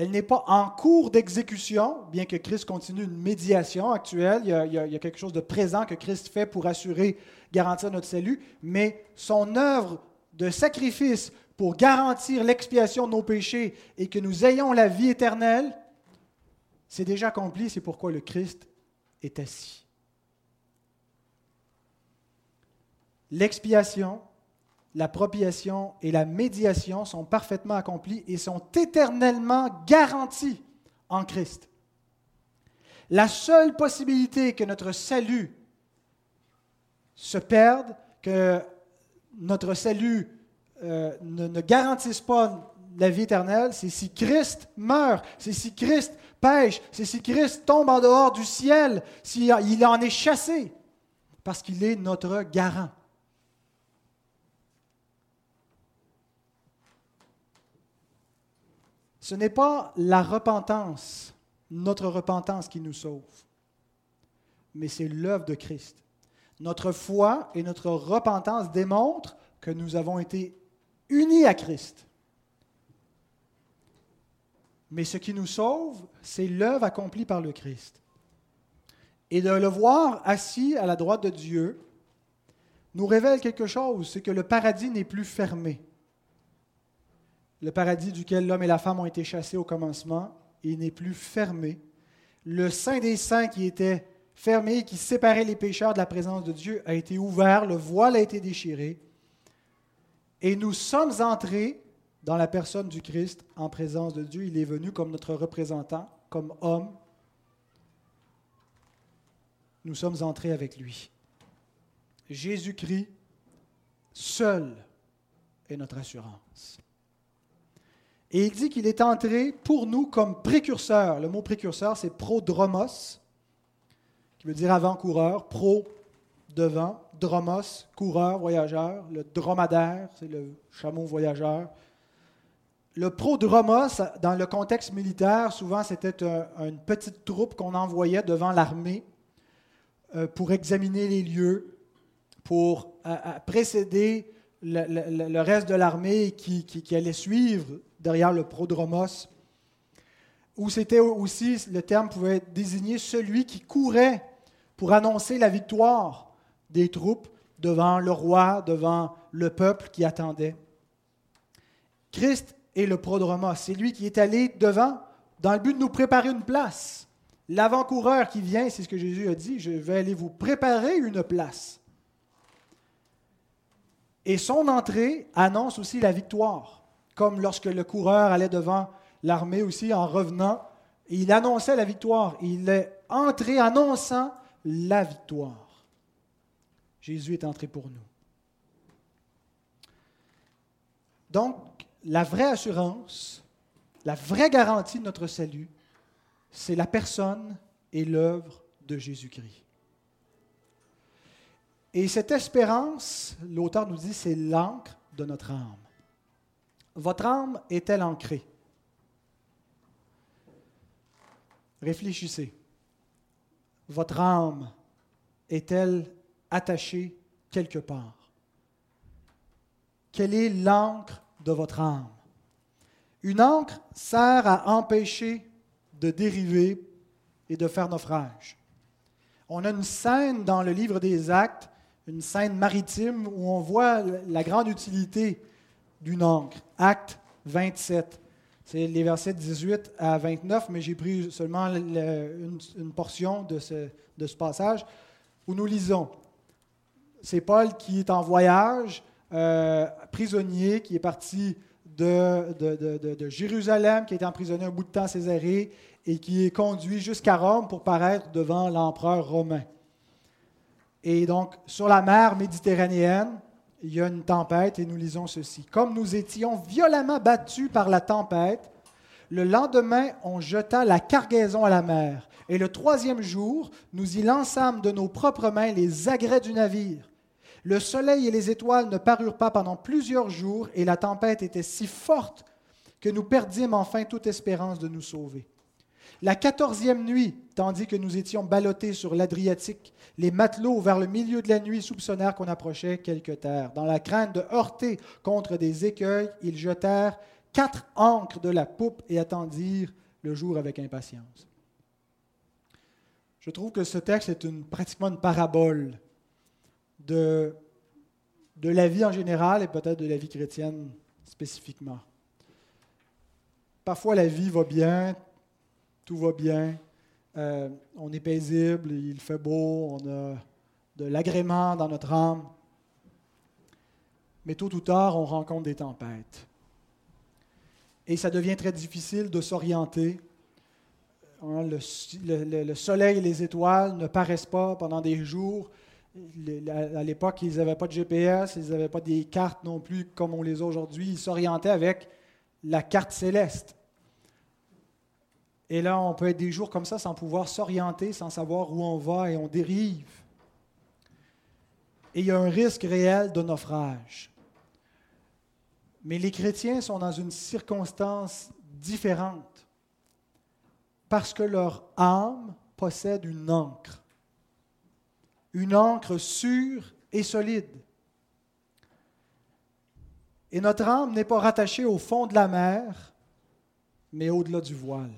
Speaker 1: Elle n'est pas en cours d'exécution, bien que Christ continue une médiation actuelle. Il y, a, quelque chose de présent que Christ fait pour assurer, garantir notre salut, mais son œuvre de sacrifice pour garantir l'expiation de nos péchés et que nous ayons la vie éternelle, c'est déjà accompli. C'est pourquoi le Christ est assis. L'expiation, la propiation et la médiation sont parfaitement accomplies et sont éternellement garanties en Christ. La seule possibilité que notre salut se perde, que notre salut euh, ne, garantisse pas la vie éternelle, c'est si Christ meurt, c'est si Christ pêche, c'est si Christ tombe en dehors du ciel, s'il en est chassé, parce qu'il est notre garant. Ce n'est pas la repentance, notre repentance qui nous sauve, mais c'est l'œuvre de Christ. Notre foi et notre repentance démontrent que nous avons été unis à Christ. Mais ce qui nous sauve, c'est l'œuvre accomplie par le Christ. Et de le voir assis à la droite de Dieu nous révèle quelque chose, c'est que le paradis n'est plus fermé le paradis duquel l'homme et la femme ont été chassés au commencement, il n'est plus fermé. Le Saint des Saints qui était fermé, qui séparait les pécheurs de la présence de Dieu, a été ouvert, le voile a été déchiré, et nous sommes entrés dans la personne du Christ en présence de Dieu. Il est venu comme notre représentant, comme homme. Nous sommes entrés avec lui. Jésus-Christ seul est notre assurance. Et il dit qu'il est entré pour nous comme précurseur. Le mot précurseur, c'est prodromos, qui veut dire avant-coureur, pro, devant, dromos, coureur, voyageur, le dromadaire, c'est le chameau voyageur. Le prodromos, dans le contexte militaire, souvent c'était une petite troupe qu'on envoyait devant l'armée euh, pour examiner les lieux, pour précéder le, reste de l'armée qui allait suivre derrière le prodromos, où c'était aussi, le terme pouvait désigner celui qui courait pour annoncer la victoire des troupes devant le roi, devant le peuple qui attendait. Christ est le prodromos, c'est lui qui est allé devant dans le but de nous préparer une place. L'avant-coureur qui vient, c'est ce que Jésus a dit, je vais aller vous préparer une place. Et son entrée annonce aussi la victoire comme lorsque le coureur allait devant l'armée aussi en revenant, il annonçait la victoire. Il est entré annonçant la victoire. Jésus est entré pour nous. Donc, la vraie assurance, la vraie garantie de notre salut, c'est la personne et l'œuvre de Jésus-Christ. Et cette espérance, l'auteur nous dit, c'est l'encre de notre âme. Votre âme est-elle ancrée? Réfléchissez. Votre âme est-elle attachée quelque part? Quelle est l'encre de votre âme? Une encre sert à empêcher de dériver et de faire naufrage. On a une scène dans le livre des actes, une scène maritime où on voit la grande utilité d'une encre. Acte 27. C'est les versets 18 à 29, mais j'ai pris seulement une, portion de ce, de ce, passage où nous lisons. C'est Paul qui est en voyage, euh, prisonnier, qui est parti de, de, de, Jérusalem, qui a été emprisonné un bout de temps à Césarée et qui est conduit jusqu'à Rome pour paraître devant l'empereur romain. Et donc, sur la mer méditerranéenne, il y a une tempête et nous lisons ceci. Comme nous étions violemment battus par la tempête, le lendemain, on jeta la cargaison à la mer. Et le troisième jour, nous y lançâmes de nos propres mains les agrès du navire. Le soleil et les étoiles ne parurent pas pendant plusieurs jours, et la tempête était si forte que nous perdîmes enfin toute espérance de nous sauver. La quatorzième nuit, tandis que nous étions ballottés sur l'Adriatique, les matelots, vers le milieu de la nuit, soupçonnèrent qu'on approchait quelque terre. Dans la crainte de heurter contre des écueils, ils jetèrent quatre ancres de la poupe et attendirent le jour avec impatience. Je trouve que ce texte est une, pratiquement une parabole de, de la vie en général et peut-être de la vie chrétienne spécifiquement. Parfois la vie va bien, tout va bien, euh, on est paisible, il fait beau, on a de l'agrément dans notre âme. Mais tôt ou tard, on rencontre des tempêtes. Et ça devient très difficile de s'orienter Hein, le, soleil et les étoiles ne paraissent pas pendant des jours. À l'époque, ils n'avaient pas de GPS, ils n'avaient pas des cartes non plus comme on les a aujourd'hui. Ils s'orientaient avec la carte céleste. Et là, on peut être des jours comme ça sans pouvoir s'orienter, sans savoir où on va et on dérive. Et il y a un risque réel de naufrage. Mais les chrétiens sont dans une circonstance différente parce que leur âme possède une encre, une encre sûre et solide. Et notre âme n'est pas rattachée au fond de la mer, mais au-delà du voile,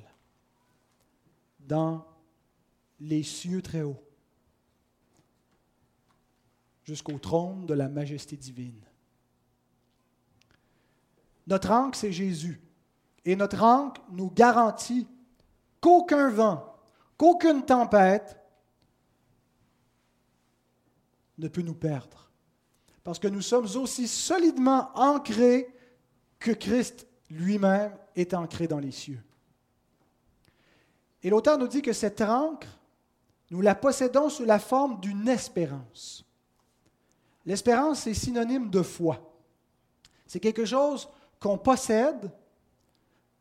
Speaker 1: dans les cieux très hauts, jusqu'au trône de la majesté divine. Notre ancre, c'est Jésus. Et notre ancre nous garantit qu'aucun vent, qu'aucune tempête ne peut nous perdre. Parce que nous sommes aussi solidement ancrés que Christ lui-même est ancré dans les cieux. Et l'auteur nous dit que cette ancre, nous la possédons sous la forme d'une espérance. L'espérance est synonyme de foi. C'est quelque chose qu'on possède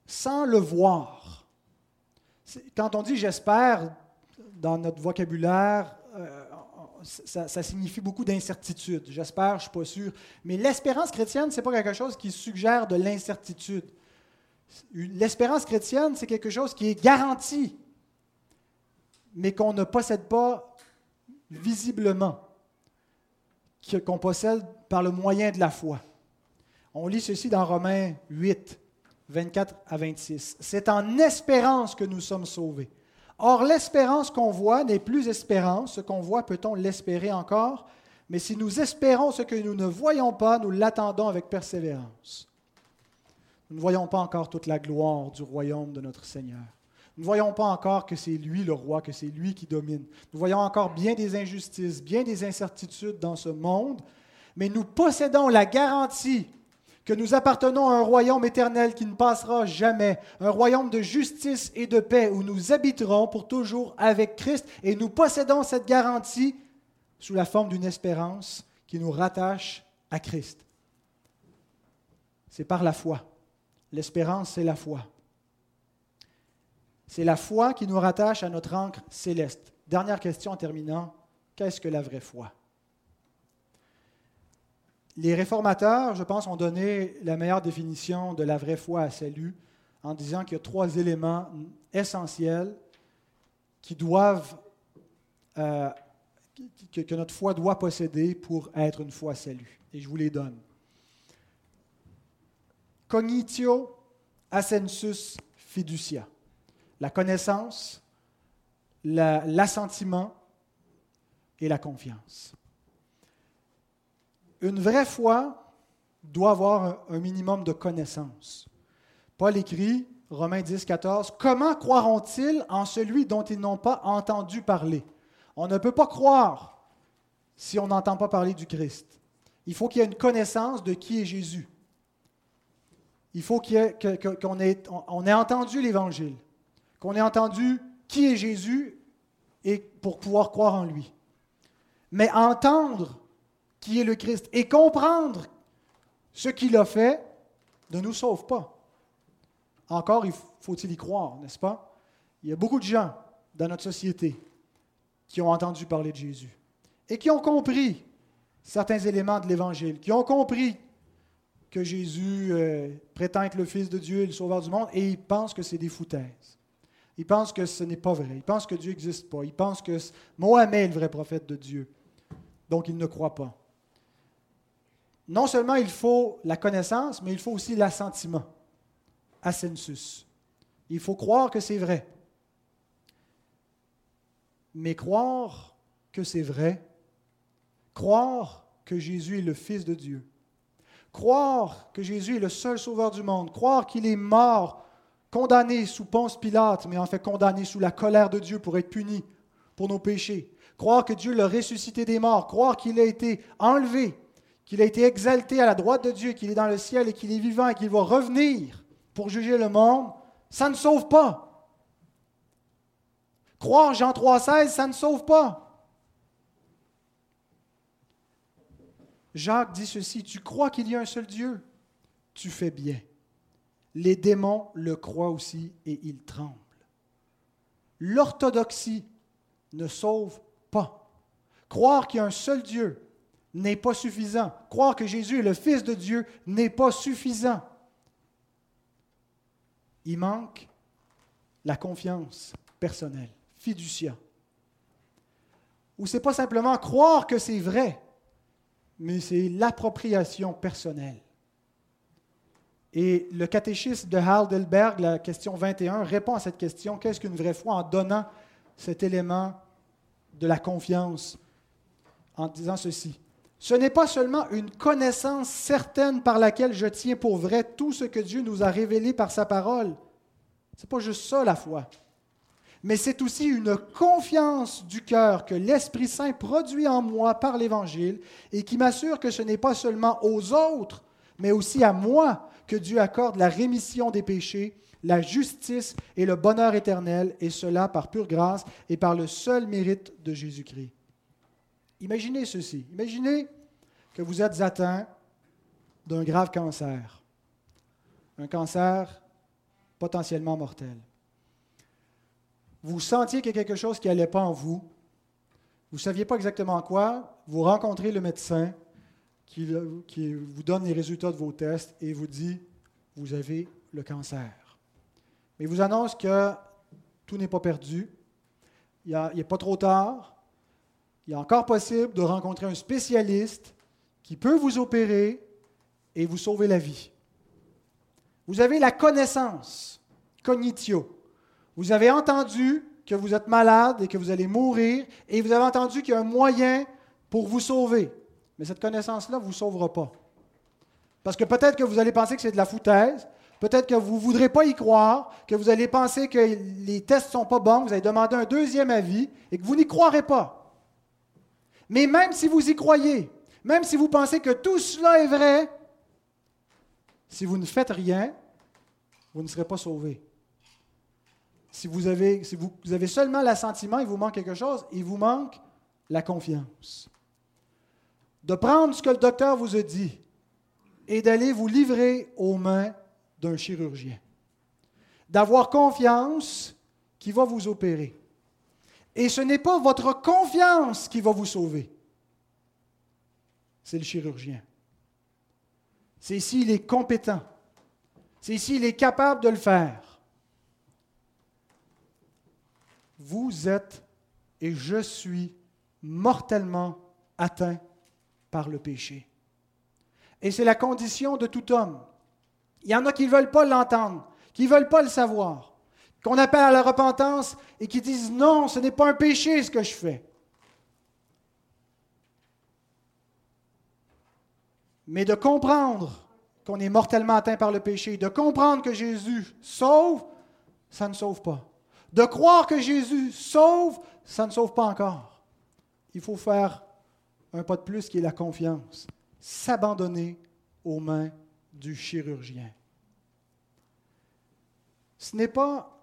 Speaker 1: sans le voir. Quand on dit j'espère, dans notre vocabulaire, euh, ça, signifie beaucoup d'incertitude. J'espère, je ne suis pas sûr. Mais l'espérance chrétienne, ce n'est pas quelque chose qui suggère de l'incertitude. L'espérance chrétienne, c'est quelque chose qui est garanti, mais qu'on ne possède pas visiblement, qu'on possède par le moyen de la foi. On lit ceci dans Romains 8. 24 à 26. C'est en espérance que nous sommes sauvés. Or, l'espérance qu'on voit n'est plus espérance. Ce qu'on voit, peut-on l'espérer encore? Mais si nous espérons ce que nous ne voyons pas, nous l'attendons avec persévérance. Nous ne voyons pas encore toute la gloire du royaume de notre Seigneur. Nous ne voyons pas encore que c'est lui le roi, que c'est lui qui domine. Nous voyons encore bien des injustices, bien des incertitudes dans ce monde, mais nous possédons la garantie que nous appartenons à un royaume éternel qui ne passera jamais, un royaume de justice et de paix où nous habiterons pour toujours avec Christ et nous possédons cette garantie sous la forme d'une espérance qui nous rattache à Christ. C'est par la foi. L'espérance, c'est la foi. C'est la foi qui nous rattache à notre encre céleste. Dernière question en terminant. Qu'est-ce que la vraie foi? Les réformateurs, je pense, ont donné la meilleure définition de la vraie foi à salut en disant qu'il y a trois éléments essentiels euh, que, notre foi doit posséder pour être une foi salut. Et je vous les donne. Cognitio assensus fiducia. La connaissance, l'assentiment et la confiance. Une vraie foi doit avoir un, minimum de connaissances. Paul écrit, Romains 10, 14, Comment croiront-ils en celui dont ils n'ont pas entendu parler? On ne peut pas croire si on n'entend pas parler du Christ. Il faut qu'il y ait une connaissance de qui est Jésus. Il faut qu'on ait, entendu l'Évangile, qu'on ait entendu qui est Jésus et pour pouvoir croire en lui. Mais entendre qui est le Christ et comprendre ce qu'il a fait ne nous sauve pas. Encore, faut-il y croire, n'est-ce pas? Il y a beaucoup de gens dans notre société qui ont entendu parler de Jésus et qui ont compris certains éléments de l'Évangile, qui ont compris que Jésus euh, prétend être le Fils de Dieu et le Sauveur du monde, et ils pensent que c'est des foutaises. Ils pensent que ce n'est pas vrai. Ils pensent que Dieu n'existe pas. Ils pensent que Mohamed est le vrai prophète de Dieu. Donc, ils ne croient pas non seulement il faut la connaissance, mais il faut aussi l'assentiment. assensus. Il faut croire que c'est vrai. Mais croire que c'est vrai, croire que Jésus est le Fils de Dieu, croire que Jésus est le seul sauveur du monde, croire qu'il est mort, condamné sous Ponce Pilate, mais en fait condamné sous la colère de Dieu pour être puni pour nos péchés, croire que Dieu l'a ressuscité des morts, croire qu'il a été enlevé, qu'il a été exalté à la droite de Dieu, qu'il est dans le ciel et qu'il est vivant et qu'il va revenir pour juger le monde, ça ne sauve pas. Croire Jean 3,16, ça ne sauve pas. Jacques dit ceci, tu crois qu'il y a un seul Dieu, tu fais bien. Les démons le croient aussi et ils tremblent. L'orthodoxie ne sauve pas. Croire qu'il y a un seul Dieu n'est pas suffisant. Croire que Jésus est le Fils de Dieu n'est pas suffisant. Il manque la confiance personnelle, fiducia. Ou c'est pas simplement croire que c'est vrai, mais c'est l'appropriation personnelle. Et le catéchisme de Heidelberg, la question 21, répond à cette question qu'est-ce qu'une vraie foi en donnant cet élément de la confiance en disant ceci. Ce n'est pas seulement une connaissance certaine par laquelle je tiens pour vrai tout ce que Dieu nous a révélé par sa parole. Ce n'est pas juste ça la foi mais c'est aussi une confiance du cœur que l'Esprit Saint produit en moi par l'Évangile et qui m'assure que ce n'est pas seulement aux autres, mais aussi à moi que Dieu accorde la rémission des péchés, la justice et le bonheur éternel, et cela par pure grâce et par le seul mérite de Jésus-Christ. Imaginez ceci. Imaginez que vous êtes atteint d'un grave cancer, un cancer potentiellement mortel vous sentiez qu'il y a quelque chose qui n'allait pas en vous, vous ne saviez pas exactement quoi, vous rencontrez le médecin qui, vous donne les résultats de vos tests et vous dit, vous avez le cancer. Mais il vous annonce que tout n'est pas perdu, il n'est pas trop tard, il est encore possible de rencontrer un spécialiste qui peut vous opérer et vous sauver la vie. Vous avez la connaissance, cognitio, vous avez entendu que vous êtes malade et que vous allez mourir, et vous avez entendu qu'il y a un moyen pour vous sauver. Mais cette connaissance-là ne vous sauvera pas. Parce que peut-être que vous allez penser que c'est de la foutaise, peut-être que vous ne voudrez pas y croire, que vous allez penser que les tests ne sont pas bons, vous allez demander un deuxième avis et que vous n'y croirez pas. Mais même si vous y croyez, même si vous pensez que tout cela est vrai, si vous ne faites rien, vous ne serez pas sauvé si vous avez, seulement l'assentiment, il vous manque quelque chose, il vous manque la confiance. De prendre ce que le docteur vous a dit et d'aller vous livrer aux mains d'un chirurgien. D'avoir confiance qui va vous opérer. Et ce n'est pas votre confiance qui va vous sauver. C'est le chirurgien. C'est s'il est compétent. C'est s'il est capable de le faire. Vous êtes et je suis mortellement atteint par le péché. Et c'est la condition de tout homme. Il y en a qui ne veulent pas l'entendre, qui ne veulent pas le savoir, qu'on appelle à la repentance et qui disent non, ce n'est pas un péché ce que je fais. Mais de comprendre qu'on est mortellement atteint par le péché, de comprendre que Jésus sauve, ça ne sauve pas. De croire que Jésus sauve, ça ne sauve pas encore. Il faut faire un pas de plus qui est la confiance. S'abandonner aux mains du chirurgien. Ce n'est pas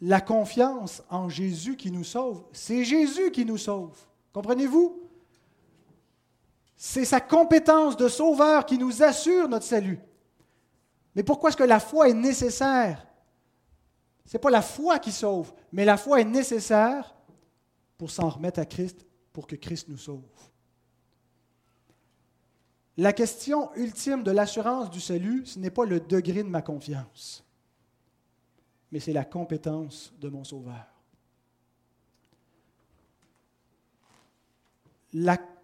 Speaker 1: la confiance en Jésus qui nous sauve, c'est Jésus qui nous sauve. Comprenez-vous? C'est sa compétence de sauveur qui nous assure notre salut. Mais pourquoi est-ce que la foi est nécessaire? Ce n'est pas la foi qui sauve, mais la foi est nécessaire pour s'en remettre à Christ, pour que Christ nous sauve. La question ultime de l'assurance du salut, ce n'est pas le degré de ma confiance, mais c'est la compétence de mon Sauveur.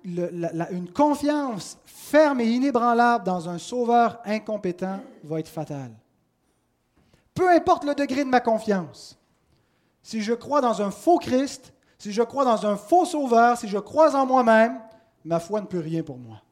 Speaker 1: une confiance ferme et inébranlable dans un Sauveur incompétent va être fatale. Peu importe le degré de ma confiance. Si je crois dans un faux Christ, si je crois dans un faux sauveur, si je crois en moi-même, ma foi ne peut rien pour moi.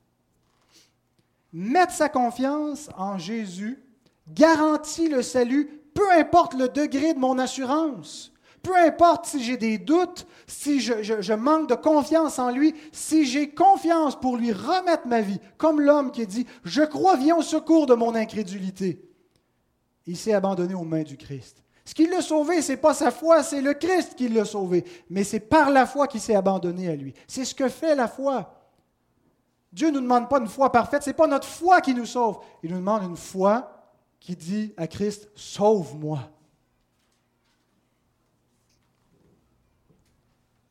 Speaker 1: Mettre sa confiance en Jésus garantit le salut, peu importe le degré de mon assurance. Peu importe si j'ai des doutes, si je, manque de confiance en lui, si j'ai confiance pour lui remettre ma vie, comme l'homme qui dit, je crois, viens au secours de mon incrédulité. Il s'est abandonné aux mains du Christ. Ce qui l'a sauvé, ce n'est pas sa foi, c'est le Christ qui l'a sauvé. Mais c'est par la foi qu'il s'est abandonné à lui. C'est ce que fait la foi. Dieu ne nous demande pas une foi parfaite, ce n'est pas notre foi qui nous sauve. Il nous demande une foi qui dit à Christ, sauve-moi.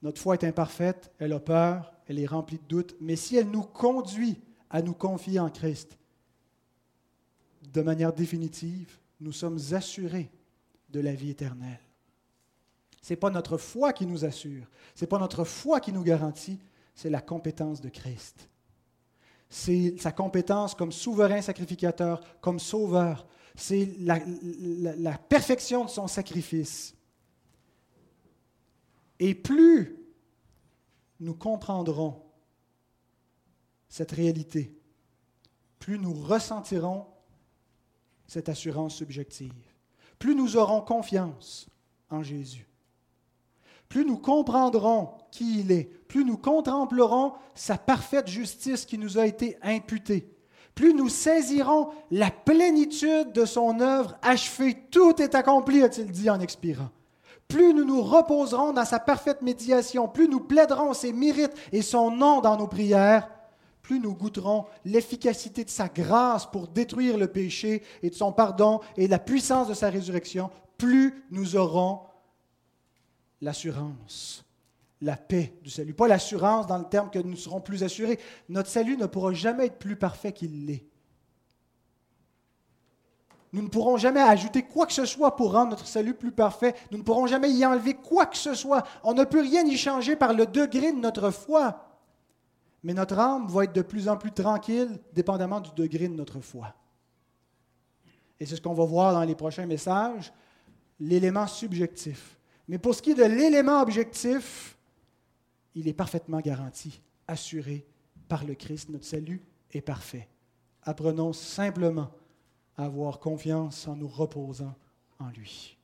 Speaker 1: Notre foi est imparfaite, elle a peur, elle est remplie de doutes, mais si elle nous conduit à nous confier en Christ de manière définitive, nous sommes assurés de la vie éternelle. Ce n'est pas notre foi qui nous assure, ce n'est pas notre foi qui nous garantit, c'est la compétence de Christ. C'est sa compétence comme souverain sacrificateur, comme sauveur. C'est la, la, perfection de son sacrifice. Et plus nous comprendrons cette réalité, plus nous ressentirons cette assurance subjective plus nous aurons confiance en Jésus. Plus nous comprendrons qui il est, plus nous contemplerons sa parfaite justice qui nous a été imputée, plus nous saisirons la plénitude de son œuvre achevée. Tout est accompli, a-t-il dit en expirant. Plus nous nous reposerons dans sa parfaite médiation, plus nous plaiderons ses mérites et son nom dans nos prières, plus nous goûterons l'efficacité de sa grâce pour détruire le péché et de son pardon et la puissance de sa résurrection, plus nous aurons l'assurance, la paix du salut. Pas l'assurance dans le terme que nous serons plus assurés. Notre salut ne pourra jamais être plus parfait qu'il l'est. Nous ne pourrons jamais ajouter quoi que ce soit pour rendre notre salut plus parfait. Nous ne pourrons jamais y enlever quoi que ce soit. On ne peut rien y changer par le degré de notre foi mais notre âme va être de plus en plus tranquille, dépendamment du degré de notre foi. Et c'est ce qu'on va voir dans les prochains messages, l'élément subjectif. Mais pour ce qui est de l'élément objectif, il est parfaitement garanti, assuré par le Christ. Notre salut est parfait. Apprenons simplement à avoir confiance en nous reposant en lui.